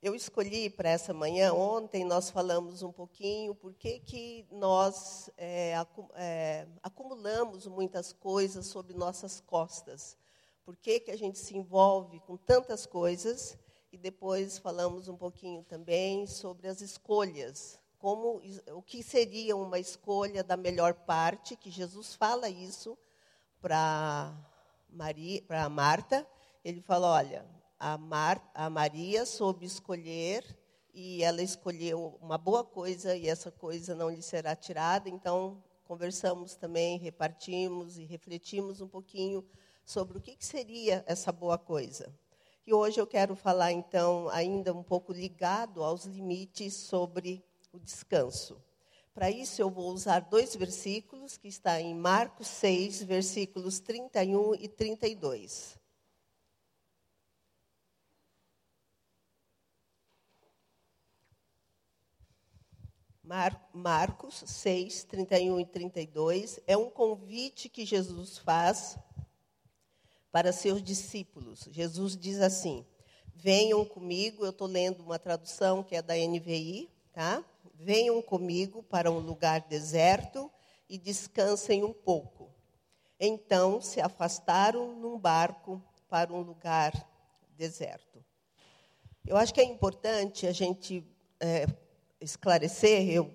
eu escolhi para essa manhã, ontem nós falamos um pouquinho por que, que nós é, é, acumulamos muitas coisas sobre nossas costas. Por que, que a gente se envolve com tantas coisas. E depois falamos um pouquinho também sobre as escolhas. Como, o que seria uma escolha da melhor parte, que Jesus fala isso para Marta. Ele fala, olha, a, Mar, a Maria soube escolher e ela escolheu uma boa coisa e essa coisa não lhe será tirada. Então, conversamos também, repartimos e refletimos um pouquinho sobre o que, que seria essa boa coisa. E hoje eu quero falar, então, ainda um pouco ligado aos limites sobre o descanso. Para isso, eu vou usar dois versículos que está em Marcos 6, versículos 31 e 32. Mar Marcos 6, 31 e 32, é um convite que Jesus faz para seus discípulos. Jesus diz assim: Venham comigo, eu estou lendo uma tradução que é da NVI, tá? Venham comigo para um lugar deserto e descansem um pouco. Então se afastaram num barco para um lugar deserto. Eu acho que é importante a gente é, esclarecer, eu,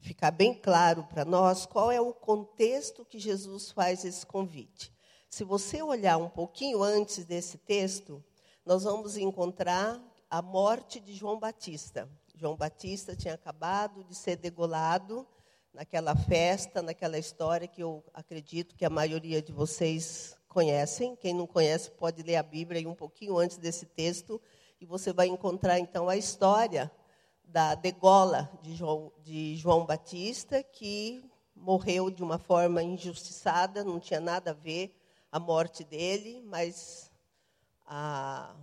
ficar bem claro para nós qual é o contexto que Jesus faz esse convite. Se você olhar um pouquinho antes desse texto, nós vamos encontrar a morte de João Batista. João Batista tinha acabado de ser degolado naquela festa, naquela história que eu acredito que a maioria de vocês conhecem. Quem não conhece pode ler a Bíblia um pouquinho antes desse texto e você vai encontrar então a história da degola de João, de João Batista, que morreu de uma forma injustiçada, não tinha nada a ver a morte dele, mas a,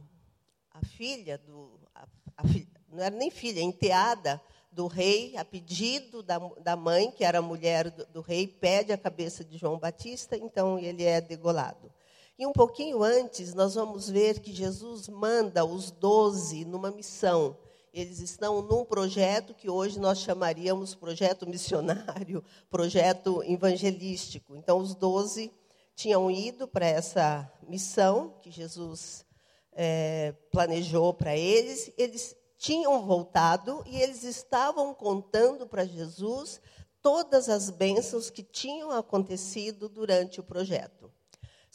a filha do. A, a, não era nem filha, enteada do rei, a pedido da, da mãe, que era mulher do, do rei, pede a cabeça de João Batista, então ele é degolado. E um pouquinho antes, nós vamos ver que Jesus manda os doze numa missão eles estão num projeto que hoje nós chamaríamos projeto missionário, projeto evangelístico. Então, os doze tinham ido para essa missão que Jesus é, planejou para eles. Eles tinham voltado e eles estavam contando para Jesus todas as bênçãos que tinham acontecido durante o projeto.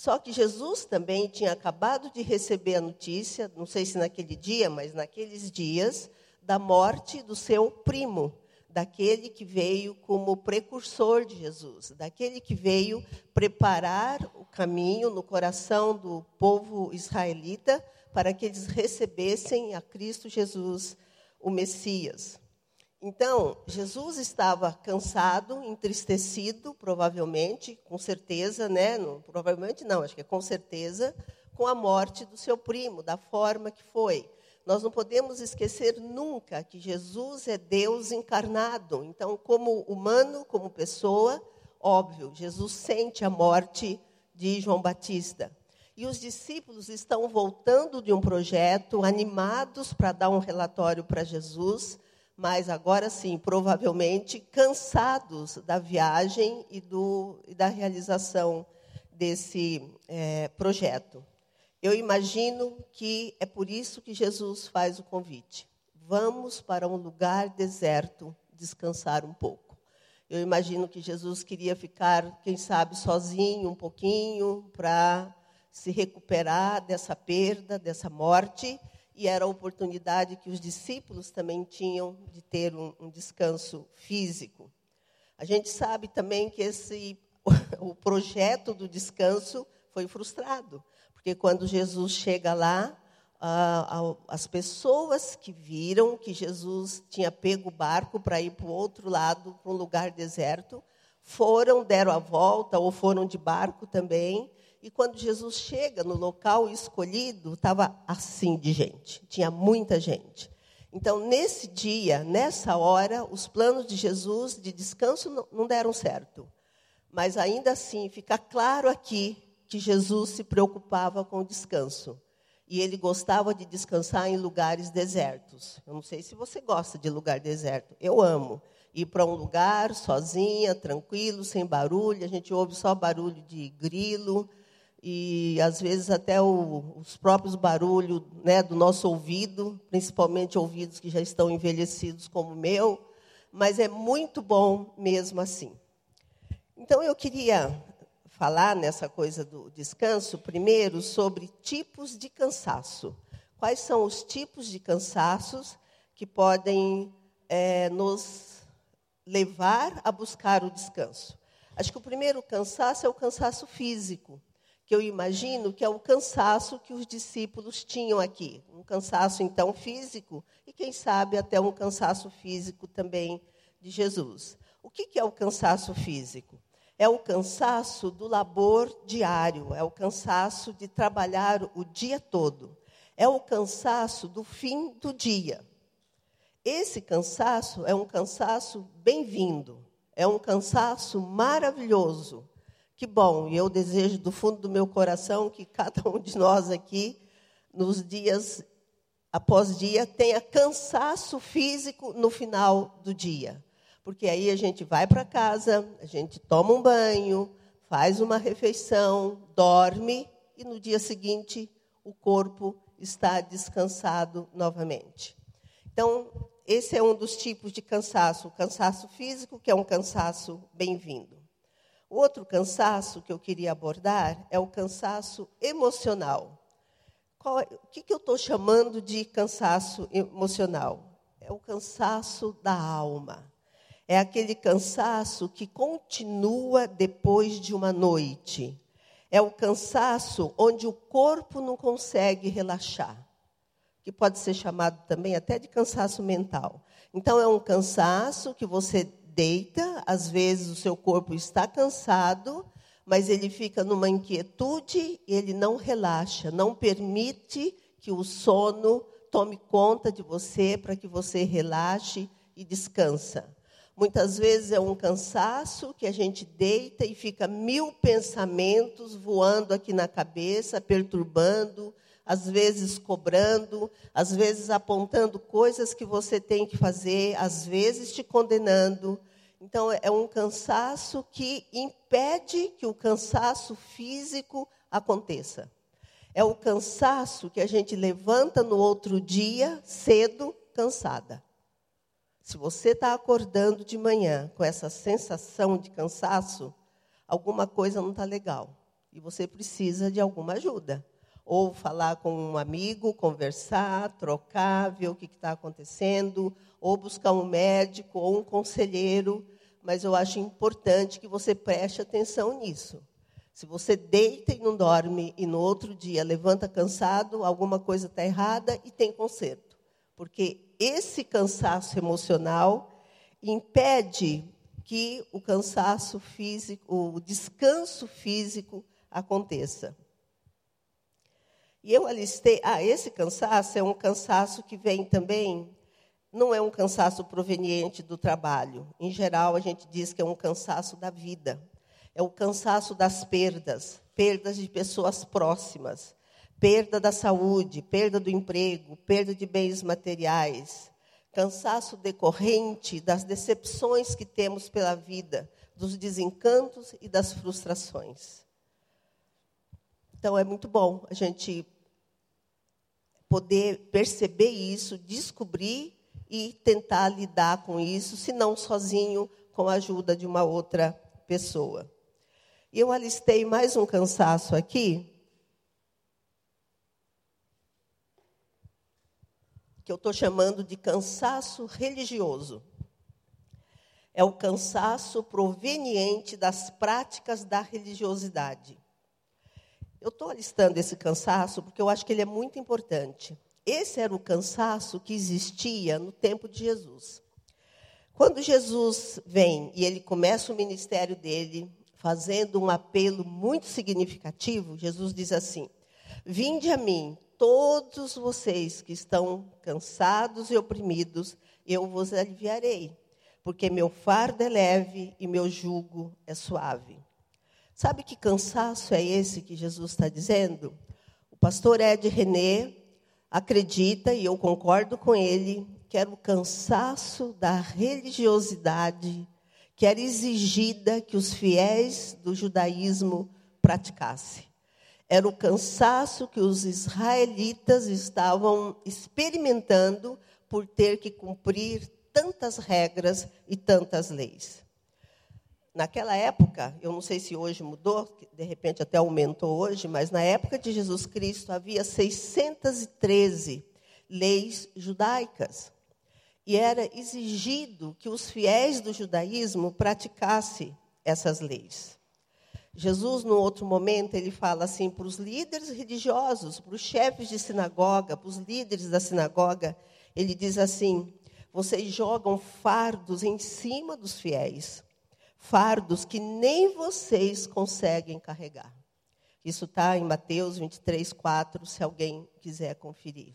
Só que Jesus também tinha acabado de receber a notícia, não sei se naquele dia, mas naqueles dias, da morte do seu primo, daquele que veio como precursor de Jesus, daquele que veio preparar o caminho no coração do povo israelita para que eles recebessem a Cristo Jesus, o Messias. Então, Jesus estava cansado, entristecido, provavelmente, com certeza, né? Não, provavelmente não, acho que é com certeza, com a morte do seu primo, da forma que foi. Nós não podemos esquecer nunca que Jesus é Deus encarnado. Então, como humano, como pessoa, óbvio, Jesus sente a morte de João Batista. E os discípulos estão voltando de um projeto, animados para dar um relatório para Jesus, mas agora sim, provavelmente cansados da viagem e, do, e da realização desse é, projeto. Eu imagino que é por isso que Jesus faz o convite. Vamos para um lugar deserto descansar um pouco. Eu imagino que Jesus queria ficar, quem sabe, sozinho um pouquinho para se recuperar dessa perda, dessa morte e era a oportunidade que os discípulos também tinham de ter um, um descanso físico. A gente sabe também que esse o projeto do descanso foi frustrado, porque quando Jesus chega lá, as pessoas que viram que Jesus tinha pego o barco para ir para o outro lado, para um lugar deserto, foram, deram a volta ou foram de barco também e quando Jesus chega no local escolhido, estava assim de gente, tinha muita gente. Então, nesse dia, nessa hora, os planos de Jesus de descanso não deram certo. Mas ainda assim, fica claro aqui que Jesus se preocupava com o descanso. e ele gostava de descansar em lugares desertos. Eu não sei se você gosta de lugar deserto. Eu amo ir para um lugar sozinha, tranquilo, sem barulho. A gente ouve só barulho de grilo e às vezes até o, os próprios barulhos né, do nosso ouvido, principalmente ouvidos que já estão envelhecidos como o meu, mas é muito bom mesmo assim. Então eu queria falar nessa coisa do descanso primeiro sobre tipos de cansaço. Quais são os tipos de cansaços que podem é, nos levar a buscar o descanso? Acho que o primeiro cansaço é o cansaço físico que eu imagino que é o cansaço que os discípulos tinham aqui. Um cansaço, então, físico, e quem sabe até um cansaço físico também de Jesus. O que é o cansaço físico? É o cansaço do labor diário, é o cansaço de trabalhar o dia todo, é o cansaço do fim do dia. Esse cansaço é um cansaço bem-vindo, é um cansaço maravilhoso que bom, e eu desejo do fundo do meu coração que cada um de nós aqui, nos dias após dia, tenha cansaço físico no final do dia. Porque aí a gente vai para casa, a gente toma um banho, faz uma refeição, dorme e no dia seguinte o corpo está descansado novamente. Então, esse é um dos tipos de cansaço, o cansaço físico, que é um cansaço bem-vindo. Outro cansaço que eu queria abordar é o cansaço emocional. Qual, é, o que, que eu estou chamando de cansaço emocional? É o cansaço da alma. É aquele cansaço que continua depois de uma noite. É o cansaço onde o corpo não consegue relaxar, que pode ser chamado também até de cansaço mental. Então, é um cansaço que você deita, às vezes o seu corpo está cansado, mas ele fica numa inquietude e ele não relaxa, não permite que o sono tome conta de você para que você relaxe e descansa. Muitas vezes é um cansaço que a gente deita e fica mil pensamentos voando aqui na cabeça, perturbando, às vezes cobrando, às vezes apontando coisas que você tem que fazer, às vezes te condenando. Então, é um cansaço que impede que o cansaço físico aconteça. É o cansaço que a gente levanta no outro dia, cedo, cansada. Se você está acordando de manhã com essa sensação de cansaço, alguma coisa não está legal. E você precisa de alguma ajuda ou falar com um amigo, conversar, trocar, ver o que está acontecendo, ou buscar um médico ou um conselheiro. Mas eu acho importante que você preste atenção nisso. Se você deita e não dorme e no outro dia levanta cansado, alguma coisa está errada e tem conserto. Porque esse cansaço emocional impede que o cansaço físico, o descanso físico aconteça. E eu alistei, ah, esse cansaço é um cansaço que vem também, não é um cansaço proveniente do trabalho. Em geral, a gente diz que é um cansaço da vida. É o cansaço das perdas, perdas de pessoas próximas, perda da saúde, perda do emprego, perda de bens materiais, cansaço decorrente das decepções que temos pela vida, dos desencantos e das frustrações. Então é muito bom a gente poder perceber isso, descobrir e tentar lidar com isso, se não sozinho, com a ajuda de uma outra pessoa. E eu alistei mais um cansaço aqui, que eu estou chamando de cansaço religioso. É o cansaço proveniente das práticas da religiosidade. Eu estou listando esse cansaço porque eu acho que ele é muito importante. Esse era o cansaço que existia no tempo de Jesus. Quando Jesus vem e ele começa o ministério dele, fazendo um apelo muito significativo, Jesus diz assim: Vinde a mim, todos vocês que estão cansados e oprimidos, eu vos aliviarei, porque meu fardo é leve e meu jugo é suave. Sabe que cansaço é esse que Jesus está dizendo? pastor Ed René acredita, e eu concordo com ele, que era o cansaço da religiosidade que era exigida que os fiéis do judaísmo praticassem. Era o cansaço que os israelitas estavam experimentando por ter que cumprir tantas regras e tantas leis. Naquela época, eu não sei se hoje mudou, de repente até aumentou hoje, mas na época de Jesus Cristo havia 613 leis judaicas. E era exigido que os fiéis do judaísmo praticassem essas leis. Jesus, no outro momento, ele fala assim para os líderes religiosos, para os chefes de sinagoga, para os líderes da sinagoga, ele diz assim: vocês jogam fardos em cima dos fiéis, fardos que nem vocês conseguem carregar. Isso está em Mateus 23, 4, se alguém quiser conferir.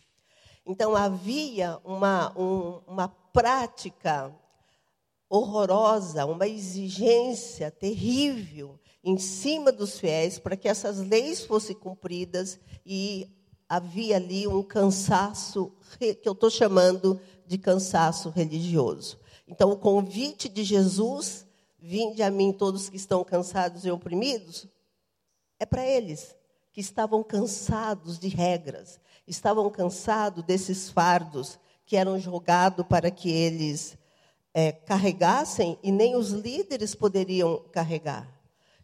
Então, havia uma, um, uma prática horrorosa, uma exigência terrível em cima dos fiéis para que essas leis fossem cumpridas e havia ali um cansaço que eu estou chamando de cansaço religioso. Então, o convite de Jesus, vinde a mim todos que estão cansados e oprimidos, é para eles que estavam cansados de regras, estavam cansados desses fardos que eram jogados para que eles é, carregassem e nem os líderes poderiam carregar.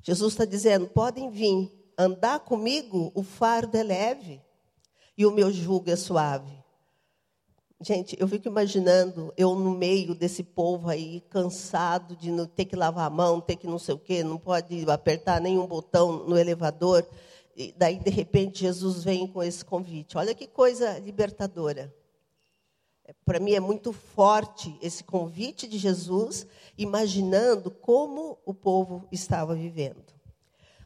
Jesus está dizendo: podem vir andar comigo, o fardo é leve e o meu jugo é suave. Gente, eu fico imaginando eu no meio desse povo aí, cansado de não ter que lavar a mão, ter que não sei o quê, não pode apertar nenhum botão no elevador. E daí, de repente, Jesus vem com esse convite. Olha que coisa libertadora. É, Para mim é muito forte esse convite de Jesus, imaginando como o povo estava vivendo.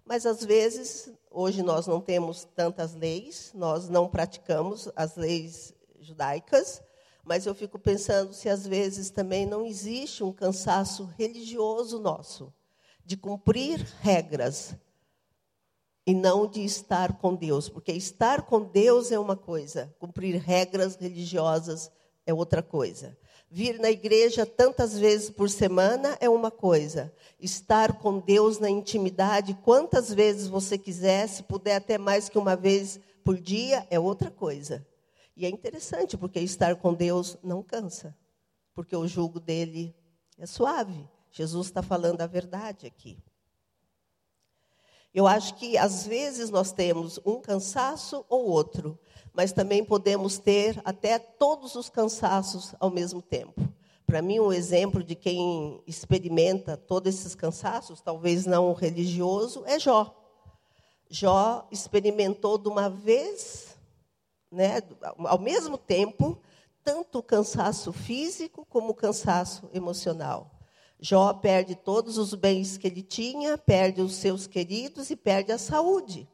Mas às vezes, hoje nós não temos tantas leis, nós não praticamos as leis judaicas, mas eu fico pensando se às vezes também não existe um cansaço religioso nosso de cumprir regras e não de estar com Deus, porque estar com Deus é uma coisa, cumprir regras religiosas é outra coisa. Vir na igreja tantas vezes por semana é uma coisa. Estar com Deus na intimidade quantas vezes você quiser, se puder até mais que uma vez por dia, é outra coisa. E é interessante, porque estar com Deus não cansa, porque o jugo dele é suave. Jesus está falando a verdade aqui. Eu acho que às vezes nós temos um cansaço ou outro, mas também podemos ter até todos os cansaços ao mesmo tempo. Para mim, um exemplo de quem experimenta todos esses cansaços, talvez não religioso, é Jó. Jó experimentou de uma vez né, ao mesmo tempo, tanto o cansaço físico como o cansaço emocional. Jó perde todos os bens que ele tinha, perde os seus queridos e perde a saúde.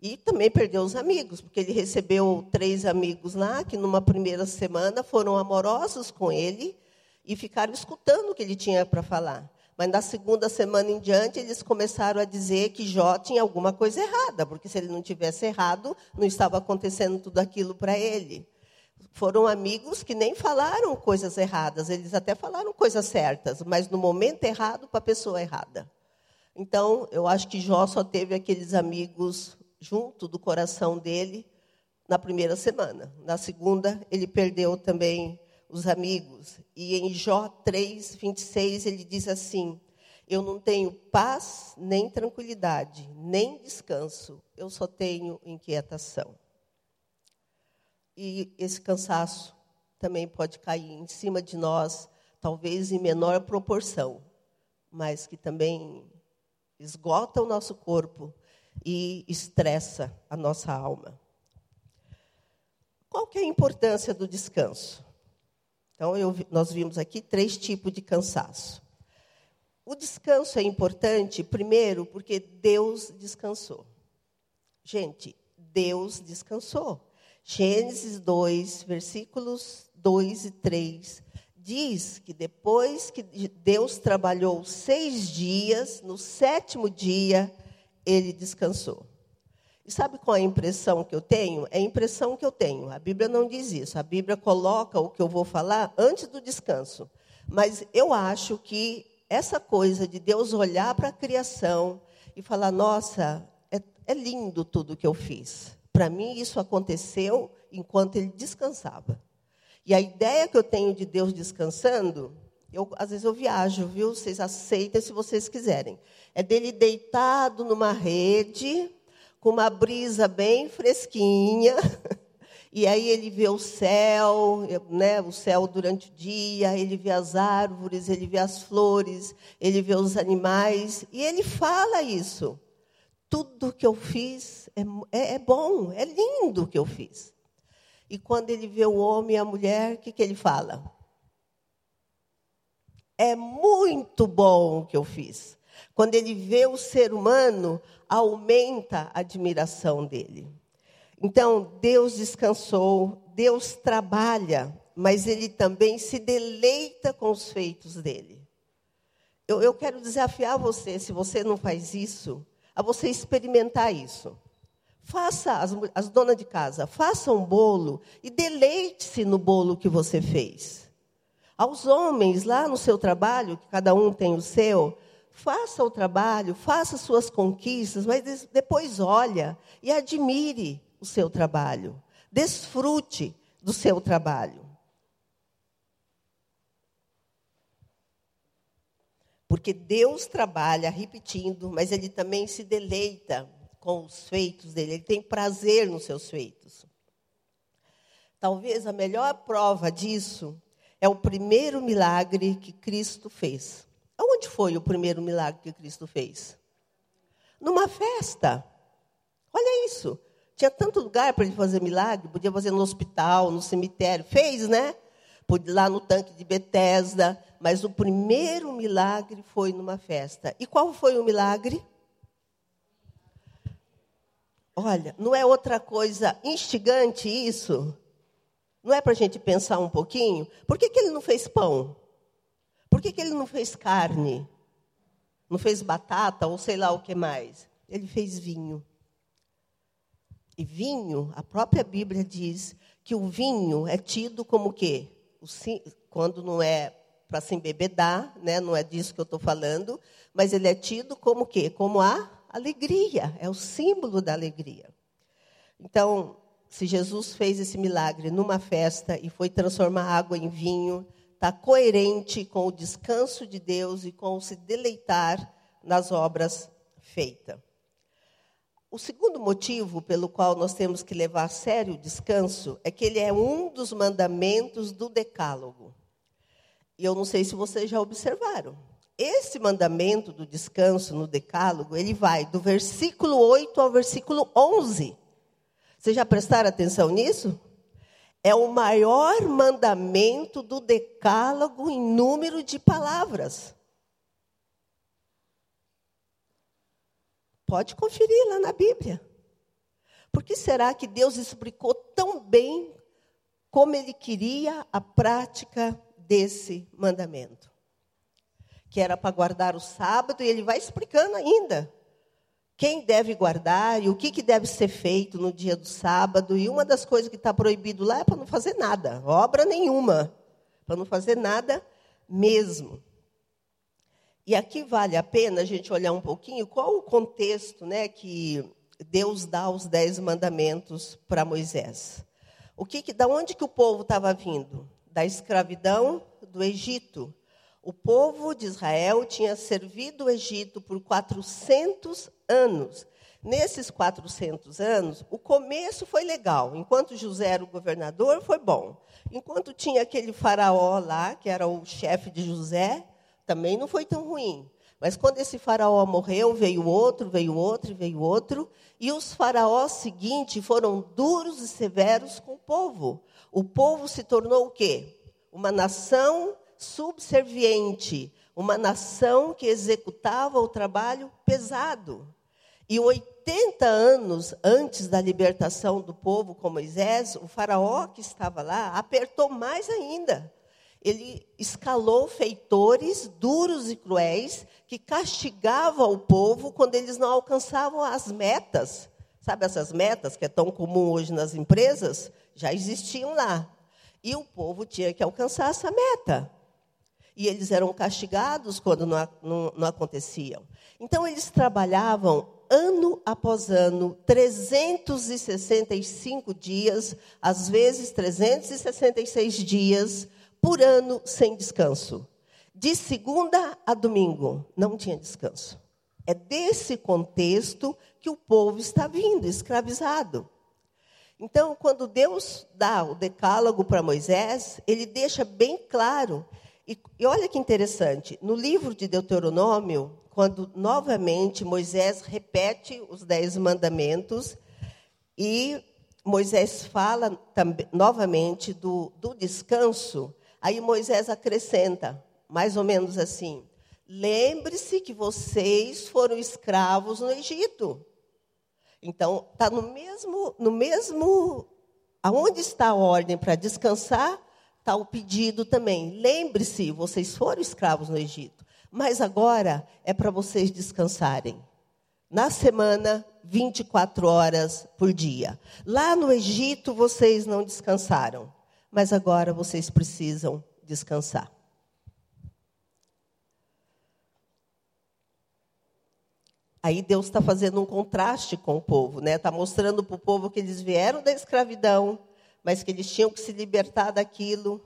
E também perdeu os amigos, porque ele recebeu três amigos lá que, numa primeira semana, foram amorosos com ele e ficaram escutando o que ele tinha para falar. Mas na segunda semana em diante, eles começaram a dizer que Jó tinha alguma coisa errada, porque se ele não tivesse errado, não estava acontecendo tudo aquilo para ele. Foram amigos que nem falaram coisas erradas, eles até falaram coisas certas, mas no momento errado para a pessoa errada. Então, eu acho que Jó só teve aqueles amigos junto do coração dele na primeira semana. Na segunda, ele perdeu também os amigos. E em Jó 3, 26, ele diz assim: Eu não tenho paz, nem tranquilidade, nem descanso, eu só tenho inquietação. E esse cansaço também pode cair em cima de nós, talvez em menor proporção, mas que também esgota o nosso corpo e estressa a nossa alma. Qual que é a importância do descanso? Então, eu, nós vimos aqui três tipos de cansaço. O descanso é importante, primeiro, porque Deus descansou. Gente, Deus descansou. Gênesis 2, versículos 2 e 3, diz que depois que Deus trabalhou seis dias, no sétimo dia, ele descansou. E sabe qual é a impressão que eu tenho? É a impressão que eu tenho. A Bíblia não diz isso. A Bíblia coloca o que eu vou falar antes do descanso. Mas eu acho que essa coisa de Deus olhar para a criação e falar: nossa, é, é lindo tudo que eu fiz. Para mim, isso aconteceu enquanto ele descansava. E a ideia que eu tenho de Deus descansando, eu, às vezes eu viajo, viu? Vocês aceitem se vocês quiserem. É dele deitado numa rede, com uma brisa bem fresquinha. E aí ele vê o céu, né, o céu durante o dia, ele vê as árvores, ele vê as flores, ele vê os animais, e ele fala isso. Tudo que eu fiz é, é, é bom, é lindo o que eu fiz. E quando ele vê o homem e a mulher, o que, que ele fala? É muito bom o que eu fiz. Quando ele vê o ser humano, aumenta a admiração dele. Então, Deus descansou, Deus trabalha, mas ele também se deleita com os feitos dele. Eu, eu quero desafiar você, se você não faz isso, a você experimentar isso. Faça, as, as donas de casa, faça um bolo e deleite-se no bolo que você fez. Aos homens lá no seu trabalho, que cada um tem o seu, faça o trabalho, faça suas conquistas, mas depois olha e admire o seu trabalho. Desfrute do seu trabalho. Porque Deus trabalha repetindo, mas Ele também se deleita com os feitos dele, ele tem prazer nos seus feitos. Talvez a melhor prova disso é o primeiro milagre que Cristo fez. Aonde foi o primeiro milagre que Cristo fez? Numa festa. Olha isso. Tinha tanto lugar para ele fazer milagre, podia fazer no hospital, no cemitério. Fez, né? Lá no tanque de Betesda. Mas o primeiro milagre foi numa festa. E qual foi o milagre? Olha, não é outra coisa instigante isso? Não é para a gente pensar um pouquinho? Por que, que ele não fez pão? Por que, que ele não fez carne? Não fez batata ou sei lá o que mais? Ele fez vinho. E vinho, a própria Bíblia diz que o vinho é tido como o quê? O, quando não é para se embebedar, né? não é disso que eu estou falando, mas ele é tido como o quê? Como a alegria, é o símbolo da alegria. Então, se Jesus fez esse milagre numa festa e foi transformar água em vinho, está coerente com o descanso de Deus e com se deleitar nas obras feitas. O segundo motivo pelo qual nós temos que levar a sério o descanso é que ele é um dos mandamentos do Decálogo. E eu não sei se vocês já observaram. Esse mandamento do descanso no Decálogo, ele vai do versículo 8 ao versículo 11. Vocês já prestaram atenção nisso? É o maior mandamento do Decálogo em número de palavras. Pode conferir lá na Bíblia. Por que será que Deus explicou tão bem como ele queria a prática desse mandamento? que era para guardar o sábado, e ele vai explicando ainda quem deve guardar e o que, que deve ser feito no dia do sábado. E uma das coisas que está proibido lá é para não fazer nada, obra nenhuma, para não fazer nada mesmo. E aqui vale a pena a gente olhar um pouquinho qual o contexto né, que Deus dá os dez mandamentos para Moisés. O que, que, da onde que o povo estava vindo? Da escravidão do Egito. O povo de Israel tinha servido o Egito por 400 anos. Nesses 400 anos, o começo foi legal. Enquanto José era o governador, foi bom. Enquanto tinha aquele faraó lá, que era o chefe de José, também não foi tão ruim. Mas quando esse faraó morreu, veio outro, veio outro, veio outro. E os faraós seguintes foram duros e severos com o povo. O povo se tornou o quê? Uma nação subserviente, uma nação que executava o trabalho pesado. E 80 anos antes da libertação do povo com Moisés, o faraó que estava lá apertou mais ainda. Ele escalou feitores duros e cruéis que castigavam o povo quando eles não alcançavam as metas Sabe essas metas que é tão comum hoje nas empresas? Já existiam lá. E o povo tinha que alcançar essa meta. E eles eram castigados quando não, não, não aconteciam. Então, eles trabalhavam ano após ano, 365 dias, às vezes 366 dias por ano sem descanso. De segunda a domingo, não tinha descanso. É desse contexto que o povo está vindo, escravizado. Então, quando Deus dá o decálogo para Moisés, ele deixa bem claro. E, e olha que interessante, no livro de Deuteronômio, quando novamente Moisés repete os dez mandamentos e Moisés fala também, novamente do, do descanso, aí Moisés acrescenta, mais ou menos assim: lembre-se que vocês foram escravos no Egito. Então, está no mesmo, no mesmo. Aonde está a ordem para descansar, está o pedido também. Lembre-se, vocês foram escravos no Egito. Mas agora é para vocês descansarem. Na semana, 24 horas por dia. Lá no Egito, vocês não descansaram. Mas agora vocês precisam descansar. Aí Deus está fazendo um contraste com o povo, né? Está mostrando para o povo que eles vieram da escravidão, mas que eles tinham que se libertar daquilo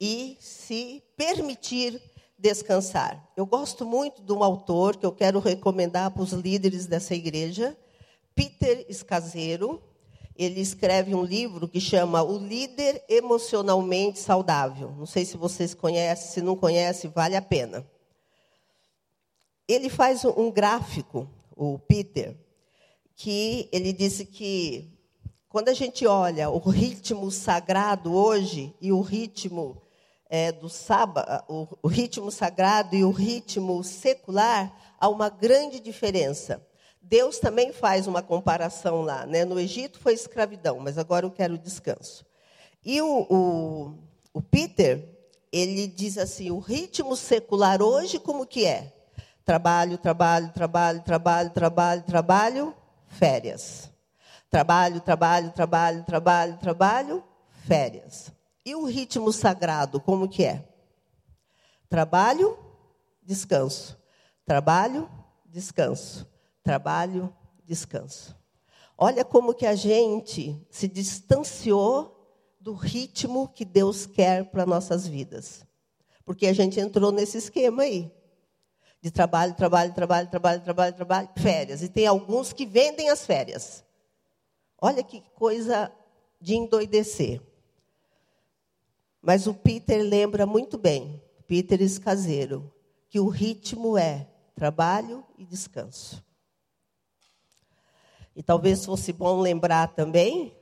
e se permitir descansar. Eu gosto muito de um autor que eu quero recomendar para os líderes dessa igreja, Peter Escaseiro. Ele escreve um livro que chama O Líder Emocionalmente Saudável. Não sei se vocês conhecem, se não conhecem, vale a pena ele faz um gráfico, o Peter, que ele disse que quando a gente olha o ritmo sagrado hoje e o ritmo é, do sábado, o, ritmo sagrado e o ritmo secular, há uma grande diferença. Deus também faz uma comparação lá. Né? No Egito foi escravidão, mas agora eu quero descanso. E o, o, o Peter, ele diz assim, o ritmo secular hoje como que é? Trabalho, trabalho, trabalho, trabalho, trabalho, trabalho, férias. Trabalho, trabalho, trabalho, trabalho, trabalho, férias. E o ritmo sagrado, como que é? Trabalho, descanso. Trabalho, descanso. Trabalho, descanso. Olha como que a gente se distanciou do ritmo que Deus quer para nossas vidas. Porque a gente entrou nesse esquema aí de trabalho, trabalho, trabalho, trabalho, trabalho, trabalho, férias. E tem alguns que vendem as férias. Olha que coisa de endoidecer. Mas o Peter lembra muito bem, Peter Escaseiro, que o ritmo é trabalho e descanso. E talvez fosse bom lembrar também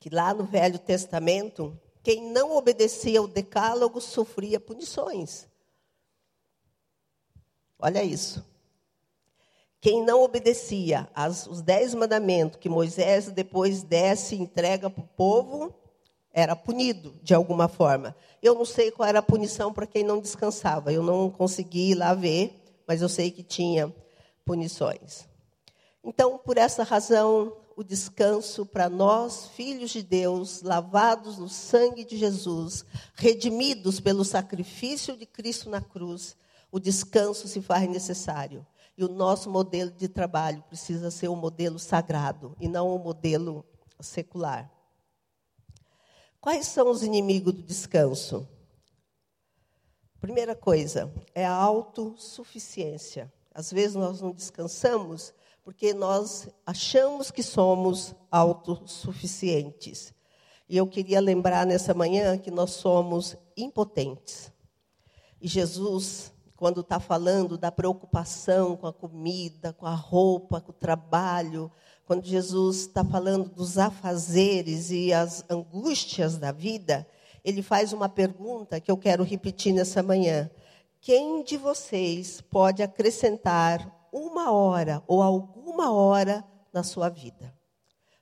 que lá no Velho Testamento quem não obedecia ao decálogo sofria punições. Olha isso. Quem não obedecia aos dez mandamentos que Moisés depois desce e entrega para o povo, era punido de alguma forma. Eu não sei qual era a punição para quem não descansava. Eu não consegui ir lá ver, mas eu sei que tinha punições. Então, por essa razão, o descanso para nós, filhos de Deus, lavados no sangue de Jesus, redimidos pelo sacrifício de Cristo na cruz, o descanso se faz necessário. E o nosso modelo de trabalho precisa ser um modelo sagrado e não um modelo secular. Quais são os inimigos do descanso? Primeira coisa é a autossuficiência. Às vezes nós não descansamos porque nós achamos que somos autossuficientes. E eu queria lembrar nessa manhã que nós somos impotentes. E Jesus, quando está falando da preocupação com a comida, com a roupa, com o trabalho, quando Jesus está falando dos afazeres e as angústias da vida, ele faz uma pergunta que eu quero repetir nessa manhã. Quem de vocês pode acrescentar uma hora ou alguma hora na sua vida.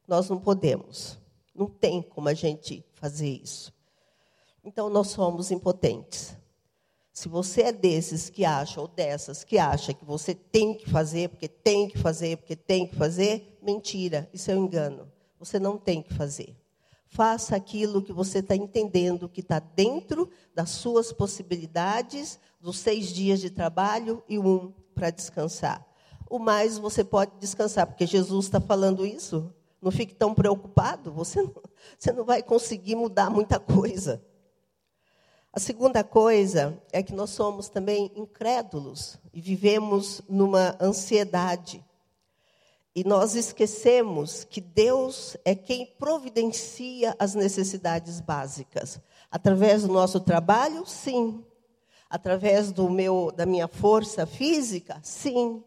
Nós não podemos, não tem como a gente fazer isso. Então nós somos impotentes. Se você é desses que acha, ou dessas que acha que você tem que fazer, porque tem que fazer, porque tem que fazer, mentira, isso é um engano. Você não tem que fazer. Faça aquilo que você está entendendo que está dentro das suas possibilidades, dos seis dias de trabalho e um para descansar. O mais você pode descansar, porque Jesus está falando isso. Não fique tão preocupado, você não, você não vai conseguir mudar muita coisa. A segunda coisa é que nós somos também incrédulos e vivemos numa ansiedade. E nós esquecemos que Deus é quem providencia as necessidades básicas. Através do nosso trabalho, sim. Através do meu, da minha força física, sim.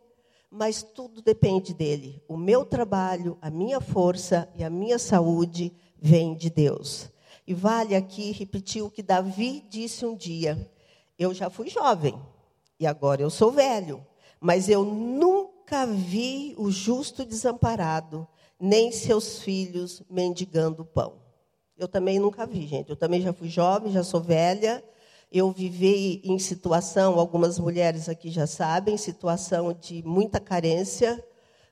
Mas tudo depende dele. O meu trabalho, a minha força e a minha saúde vêm de Deus. E vale aqui repetir o que Davi disse um dia: Eu já fui jovem e agora eu sou velho, mas eu nunca vi o justo desamparado, nem seus filhos mendigando pão. Eu também nunca vi, gente. Eu também já fui jovem, já sou velha. Eu vivi em situação, algumas mulheres aqui já sabem, situação de muita carência,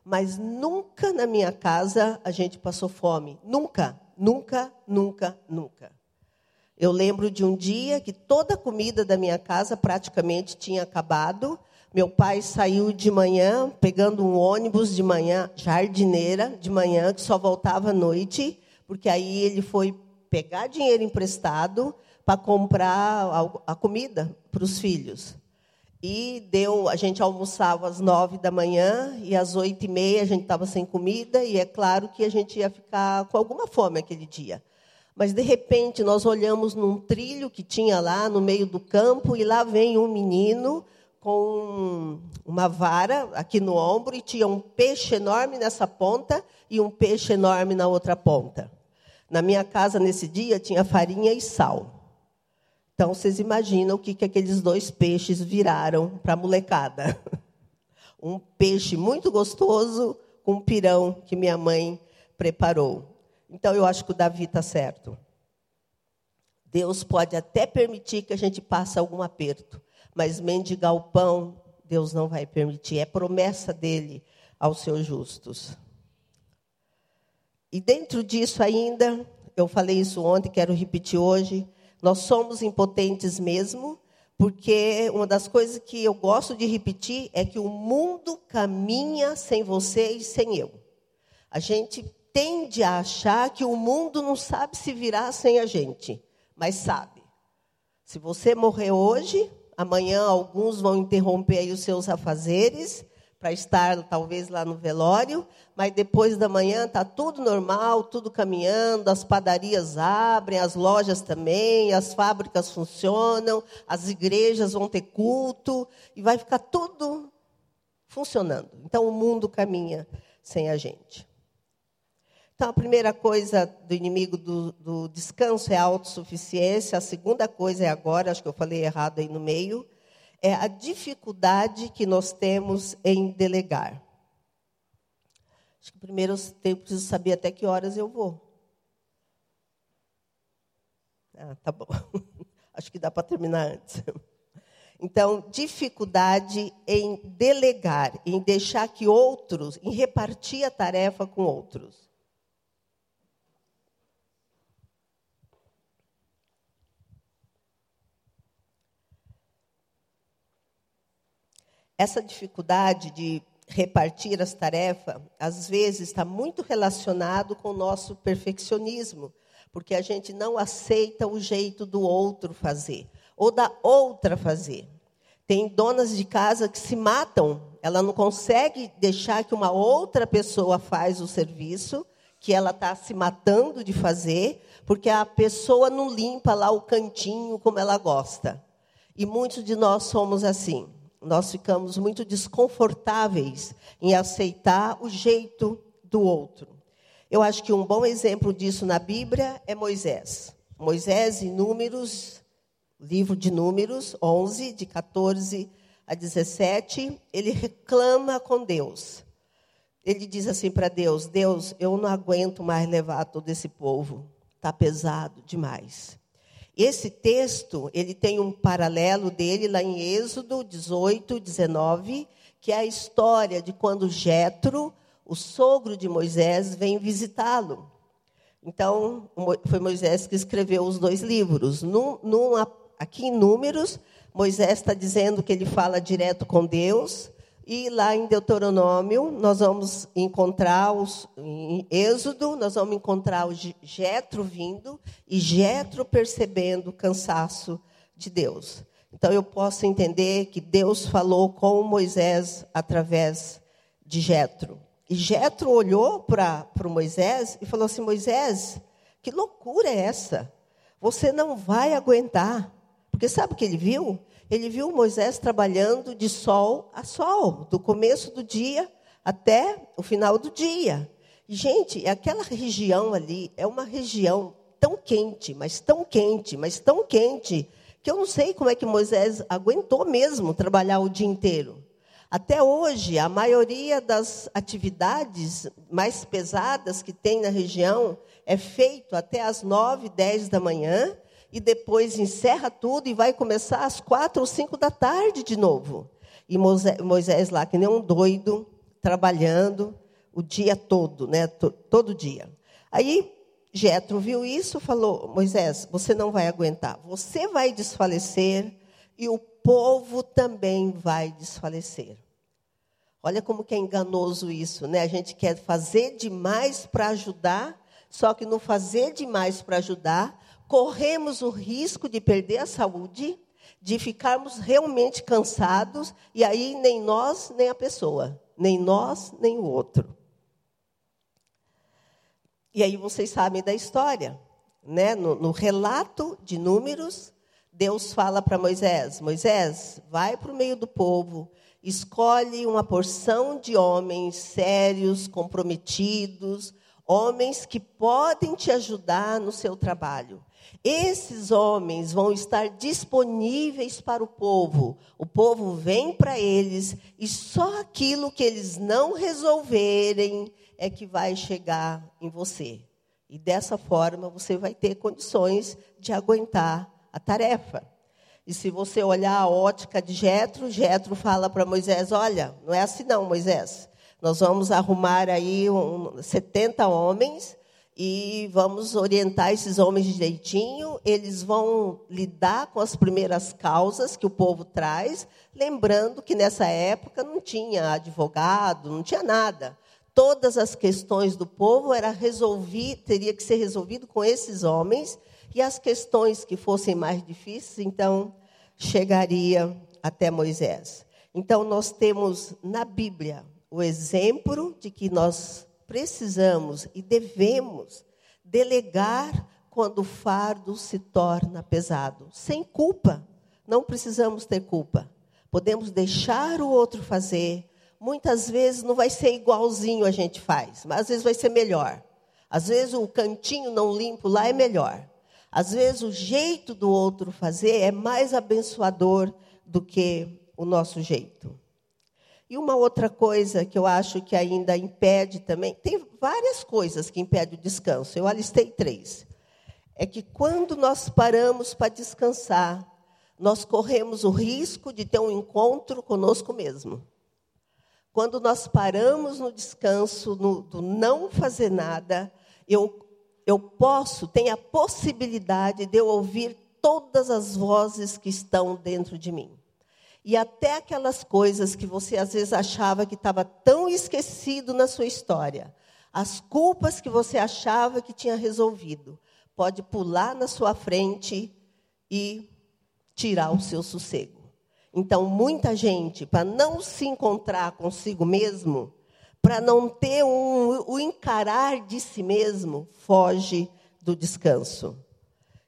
mas nunca na minha casa a gente passou fome. Nunca. Nunca, nunca, nunca. Eu lembro de um dia que toda a comida da minha casa praticamente tinha acabado. Meu pai saiu de manhã, pegando um ônibus de manhã, jardineira de manhã, que só voltava à noite, porque aí ele foi pegar dinheiro emprestado para comprar a comida para os filhos. E deu, a gente almoçava às nove da manhã e às oito e meia a gente estava sem comida e é claro que a gente ia ficar com alguma fome aquele dia. Mas de repente nós olhamos num trilho que tinha lá no meio do campo e lá vem um menino com uma vara aqui no ombro e tinha um peixe enorme nessa ponta e um peixe enorme na outra ponta. Na minha casa nesse dia tinha farinha e sal. Então, vocês imaginam o que, que aqueles dois peixes viraram para a molecada. Um peixe muito gostoso com um pirão que minha mãe preparou. Então, eu acho que o Davi está certo. Deus pode até permitir que a gente passe algum aperto, mas mendigar o pão, Deus não vai permitir. É promessa dele aos seus justos. E dentro disso ainda, eu falei isso ontem, quero repetir hoje, nós somos impotentes mesmo, porque uma das coisas que eu gosto de repetir é que o mundo caminha sem você e sem eu. A gente tende a achar que o mundo não sabe se virar sem a gente, mas sabe. Se você morrer hoje, amanhã alguns vão interromper os seus afazeres para estar talvez lá no velório, mas depois da manhã está tudo normal, tudo caminhando, as padarias abrem, as lojas também, as fábricas funcionam, as igrejas vão ter culto e vai ficar tudo funcionando. Então o mundo caminha sem a gente. Então a primeira coisa do inimigo do, do descanso é a autossuficiência, a segunda coisa é agora, acho que eu falei errado aí no meio, é a dificuldade que nós temos em delegar. Acho que primeiro eu preciso saber até que horas eu vou. Ah, tá bom. Acho que dá para terminar antes. Então, dificuldade em delegar, em deixar que outros, em repartir a tarefa com outros. Essa dificuldade de repartir as tarefas, às vezes, está muito relacionado com o nosso perfeccionismo, porque a gente não aceita o jeito do outro fazer, ou da outra fazer. Tem donas de casa que se matam, ela não consegue deixar que uma outra pessoa faz o serviço que ela está se matando de fazer, porque a pessoa não limpa lá o cantinho como ela gosta. E muitos de nós somos assim nós ficamos muito desconfortáveis em aceitar o jeito do outro. Eu acho que um bom exemplo disso na Bíblia é Moisés. Moisés, em Números, livro de Números 11, de 14 a 17, ele reclama com Deus. Ele diz assim para Deus: Deus, eu não aguento mais levar todo esse povo, está pesado demais. Esse texto, ele tem um paralelo dele lá em Êxodo 18, 19, que é a história de quando Jetro, o sogro de Moisés, vem visitá-lo. Então, foi Moisés que escreveu os dois livros. Num, num, aqui em Números, Moisés está dizendo que ele fala direto com Deus. E lá em Deuteronômio, nós vamos encontrar, os, em Êxodo, nós vamos encontrar o Jetro vindo e Jetro percebendo o cansaço de Deus. Então eu posso entender que Deus falou com Moisés através de Jetro. E Jetro olhou para Moisés e falou assim: Moisés, que loucura é essa? Você não vai aguentar. Porque sabe o que ele viu? Ele viu Moisés trabalhando de sol a sol, do começo do dia até o final do dia. Gente, aquela região ali é uma região tão quente, mas tão quente, mas tão quente, que eu não sei como é que Moisés aguentou mesmo trabalhar o dia inteiro. Até hoje, a maioria das atividades mais pesadas que tem na região é feito até às nove, dez da manhã, e depois encerra tudo e vai começar às quatro ou cinco da tarde de novo. E Moisés lá, que nem um doido, trabalhando o dia todo, né? todo dia. Aí Jetro viu isso, falou: Moisés, você não vai aguentar. Você vai desfalecer e o povo também vai desfalecer. Olha como que é enganoso isso, né? A gente quer fazer demais para ajudar, só que no fazer demais para ajudar, corremos o risco de perder a saúde, de ficarmos realmente cansados, e aí nem nós, nem a pessoa, nem nós, nem o outro. E aí vocês sabem da história, né? No, no relato de Números, Deus fala para Moisés: Moisés, vai para o meio do povo, escolhe uma porção de homens sérios, comprometidos, homens que podem te ajudar no seu trabalho. Esses homens vão estar disponíveis para o povo. O povo vem para eles e só aquilo que eles não resolverem é que vai chegar em você. E dessa forma você vai ter condições de aguentar a tarefa. E se você olhar a ótica de Jetro, Jetro fala para Moisés: "Olha, não é assim não, Moisés. Nós vamos arrumar aí um, 70 homens e vamos orientar esses homens direitinho. Eles vão lidar com as primeiras causas que o povo traz, lembrando que nessa época não tinha advogado, não tinha nada. Todas as questões do povo era resolver, teria que ser resolvido com esses homens e as questões que fossem mais difíceis, então chegaria até Moisés. Então nós temos na Bíblia o exemplo de que nós precisamos e devemos delegar quando o fardo se torna pesado, sem culpa. Não precisamos ter culpa. Podemos deixar o outro fazer. Muitas vezes não vai ser igualzinho a gente faz, mas às vezes vai ser melhor. Às vezes o cantinho não limpo lá é melhor. Às vezes o jeito do outro fazer é mais abençoador do que o nosso jeito. E uma outra coisa que eu acho que ainda impede também, tem várias coisas que impedem o descanso, eu alistei três. É que quando nós paramos para descansar, nós corremos o risco de ter um encontro conosco mesmo. Quando nós paramos no descanso, no, do não fazer nada, eu, eu posso, tenho a possibilidade de eu ouvir todas as vozes que estão dentro de mim. E até aquelas coisas que você às vezes achava que estava tão esquecido na sua história, as culpas que você achava que tinha resolvido, pode pular na sua frente e tirar o seu sossego. Então, muita gente, para não se encontrar consigo mesmo, para não ter um, o encarar de si mesmo, foge do descanso.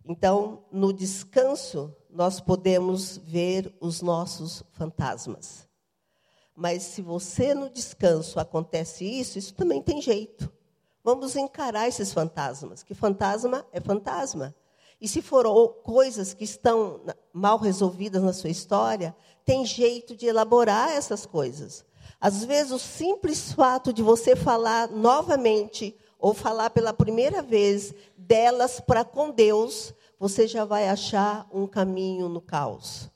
Então, no descanso, nós podemos ver os nossos fantasmas. Mas se você no descanso acontece isso, isso também tem jeito. Vamos encarar esses fantasmas, que fantasma é fantasma. E se for coisas que estão mal resolvidas na sua história, tem jeito de elaborar essas coisas. Às vezes, o simples fato de você falar novamente ou falar pela primeira vez delas para com Deus você já vai achar um caminho no caos.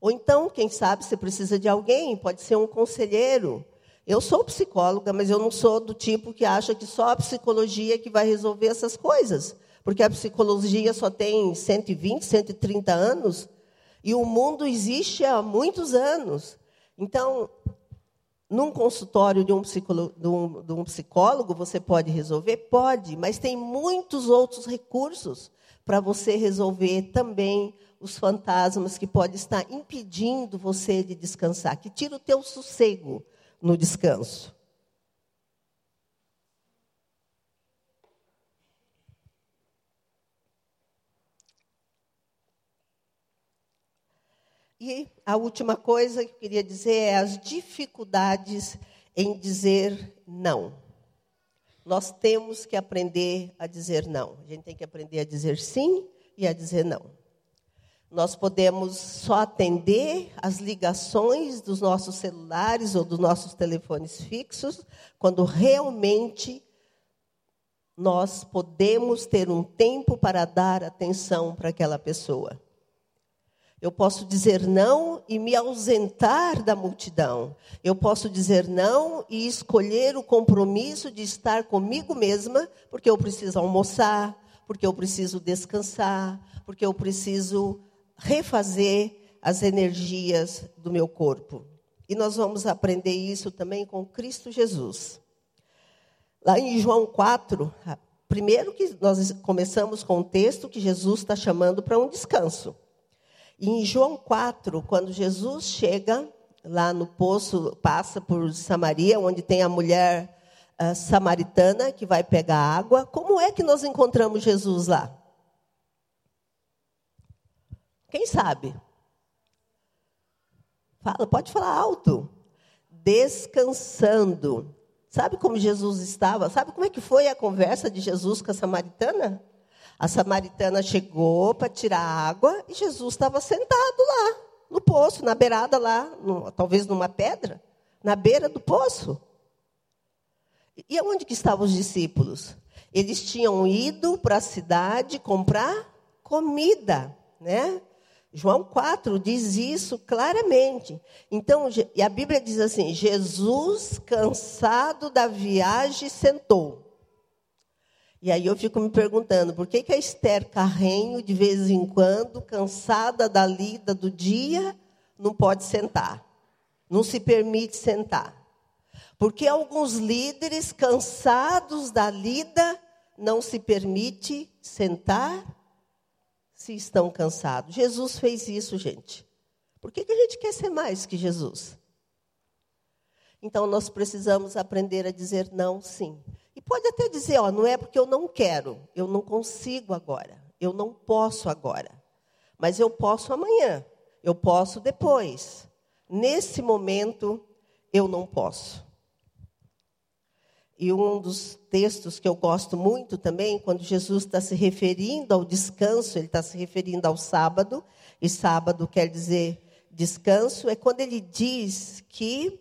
Ou então, quem sabe, você precisa de alguém, pode ser um conselheiro. Eu sou psicóloga, mas eu não sou do tipo que acha que só a psicologia que vai resolver essas coisas. Porque a psicologia só tem 120, 130 anos e o mundo existe há muitos anos. Então, num consultório de um, de, um, de um, psicólogo, você pode resolver? Pode, mas tem muitos outros recursos para você resolver também os fantasmas que podem estar impedindo você de descansar, que tira o teu sossego no descanso. E a última coisa que eu queria dizer é as dificuldades em dizer não. Nós temos que aprender a dizer não. A gente tem que aprender a dizer sim e a dizer não. Nós podemos só atender as ligações dos nossos celulares ou dos nossos telefones fixos quando realmente nós podemos ter um tempo para dar atenção para aquela pessoa. Eu posso dizer não e me ausentar da multidão. Eu posso dizer não e escolher o compromisso de estar comigo mesma, porque eu preciso almoçar, porque eu preciso descansar, porque eu preciso refazer as energias do meu corpo. E nós vamos aprender isso também com Cristo Jesus. Lá em João 4, primeiro que nós começamos com o texto que Jesus está chamando para um descanso. E em João 4, quando Jesus chega lá no poço, passa por Samaria, onde tem a mulher uh, samaritana que vai pegar água, como é que nós encontramos Jesus lá? Quem sabe? Fala, pode falar alto. Descansando. Sabe como Jesus estava? Sabe como é que foi a conversa de Jesus com a samaritana? A samaritana chegou para tirar água e Jesus estava sentado lá, no poço, na beirada lá, no, talvez numa pedra, na beira do poço. E aonde que estavam os discípulos? Eles tinham ido para a cidade comprar comida, né? João 4 diz isso claramente. Então, e a Bíblia diz assim: Jesus, cansado da viagem, sentou. E aí eu fico me perguntando, por que, que a Esther Carrenho, de vez em quando, cansada da lida do dia, não pode sentar? Não se permite sentar. Porque alguns líderes, cansados da lida, não se permite sentar se estão cansados. Jesus fez isso, gente. Por que, que a gente quer ser mais que Jesus? Então nós precisamos aprender a dizer não, sim. Pode até dizer, ó, não é porque eu não quero, eu não consigo agora, eu não posso agora. Mas eu posso amanhã, eu posso depois. Nesse momento, eu não posso. E um dos textos que eu gosto muito também, quando Jesus está se referindo ao descanso, ele está se referindo ao sábado, e sábado quer dizer descanso, é quando ele diz que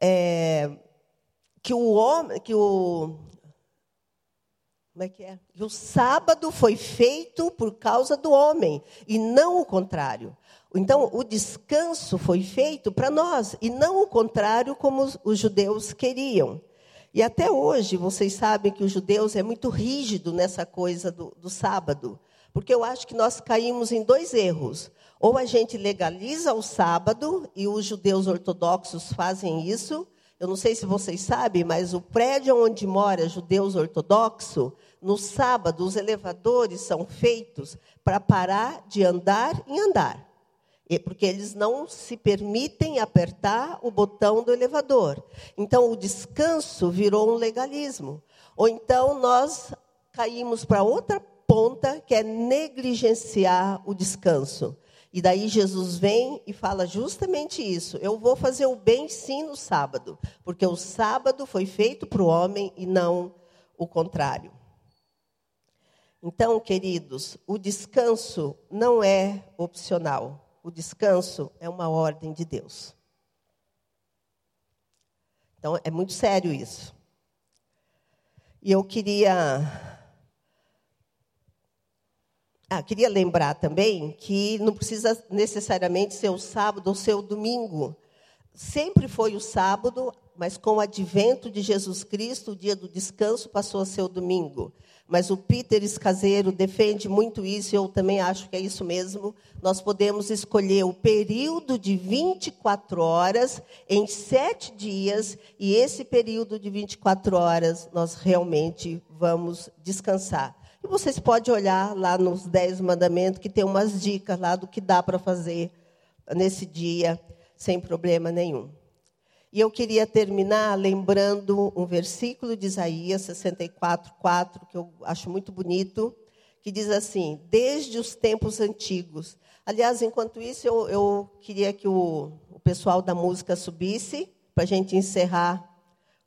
é, que o homem, que o como é que é? Que o sábado foi feito por causa do homem e não o contrário. Então, o descanso foi feito para nós e não o contrário como os, os, judeus queriam. E até hoje, vocês sabem que os judeus é muito rígido nessa coisa do, do sábado, porque eu acho que nós caímos em dois erros. Ou a gente legaliza o sábado, e os judeus ortodoxos fazem isso, eu não sei se vocês sabem, mas o prédio onde mora judeus ortodoxos, no sábado os elevadores são feitos para parar de andar em andar. Porque eles não se permitem apertar o botão do elevador. Então o descanso virou um legalismo. Ou então nós caímos para outra ponta, que é negligenciar o descanso. E daí Jesus vem e fala justamente isso. Eu vou fazer o bem sim no sábado, porque o sábado foi feito para o homem e não o contrário. Então, queridos, o descanso não é opcional. O descanso é uma ordem de Deus. Então, é muito sério isso. E eu queria Ah, queria lembrar também que não precisa necessariamente ser o sábado ou ser o domingo. Sempre foi o sábado, mas com o advento de Jesus Cristo, o dia do descanso passou a ser o domingo. Mas o Peter Escaseiro defende muito isso, e eu também acho que é isso mesmo. Nós podemos escolher o período de 24 horas em sete dias, e esse período de 24 horas nós realmente vamos descansar. E vocês podem olhar lá nos Dez Mandamentos, que tem umas dicas lá do que dá para fazer nesse dia, sem problema nenhum. E eu queria terminar lembrando um versículo de Isaías 64, 4, que eu acho muito bonito, que diz assim: Desde os tempos antigos. Aliás, enquanto isso, eu, eu queria que o, o pessoal da música subisse, para a gente encerrar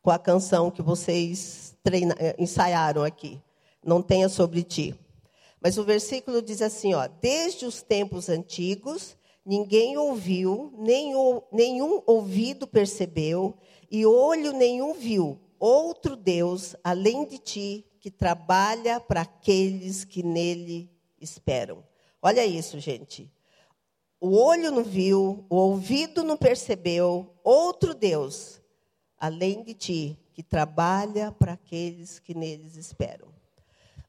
com a canção que vocês treina, eh, ensaiaram aqui. Não tenha sobre ti. Mas o versículo diz assim: ó, Desde os tempos antigos ninguém ouviu, nenhum, nenhum ouvido percebeu, e olho nenhum viu outro Deus além de ti que trabalha para aqueles que nele esperam. Olha isso, gente. O olho não viu, o ouvido não percebeu outro Deus além de ti que trabalha para aqueles que neles esperam.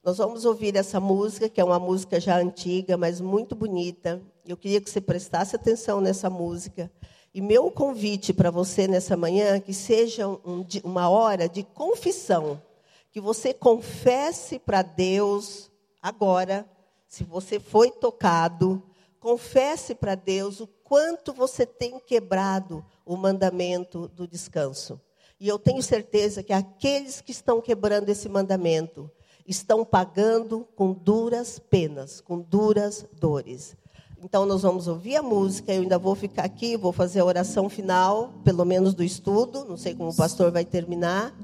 Nós vamos ouvir essa música, que é uma música já antiga, mas muito bonita. Eu queria que você prestasse atenção nessa música. E meu convite para você nessa manhã que seja um, uma hora de confissão, que você confesse para Deus agora, se você foi tocado, confesse para Deus o quanto você tem quebrado o mandamento do descanso. E eu tenho certeza que aqueles que estão quebrando esse mandamento, estão pagando com duras penas, com duras dores. Então, nós vamos ouvir a música. Eu ainda vou ficar aqui, vou fazer a oração final, pelo menos do estudo. Não sei como o pastor vai terminar.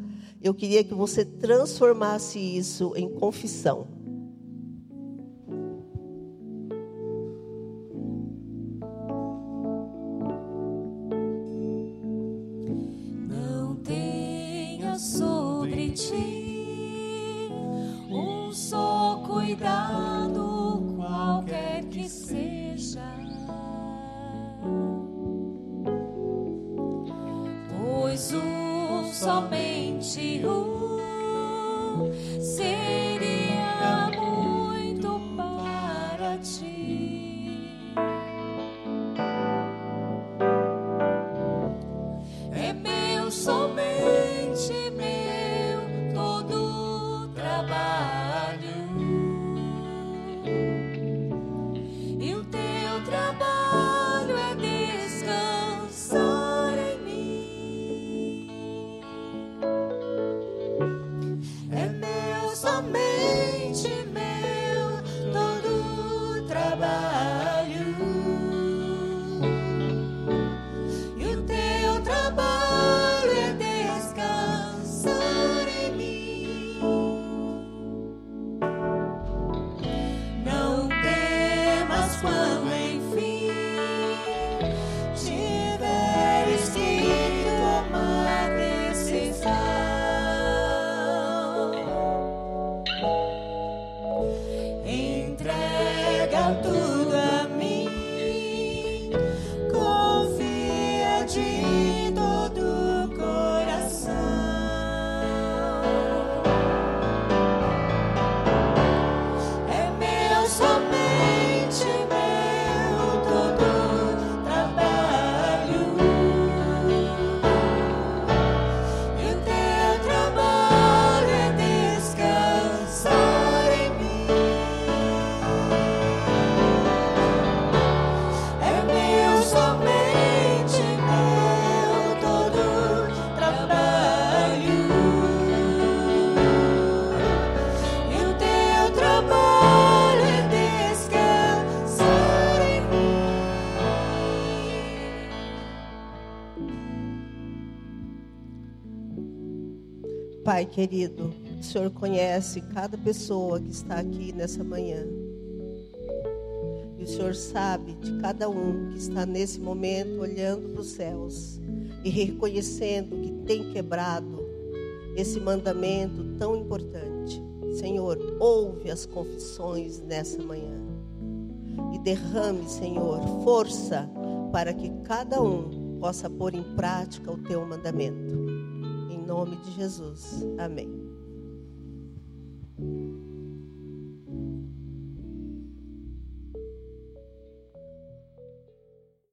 Eu queria que você transformasse isso em confissão. Não tenha sobre ti cuidado, qualquer que seja. Pois o somente o seria Pai querido, o Senhor conhece cada pessoa que está aqui nessa manhã. E o Senhor sabe de cada um que está nesse momento olhando para os céus e reconhecendo que tem quebrado esse mandamento tão importante. Senhor, ouve as confissões nessa manhã. E derrame, Senhor, força para que cada um possa pôr em prática o teu mandamento. Nome de Jesus. Amém.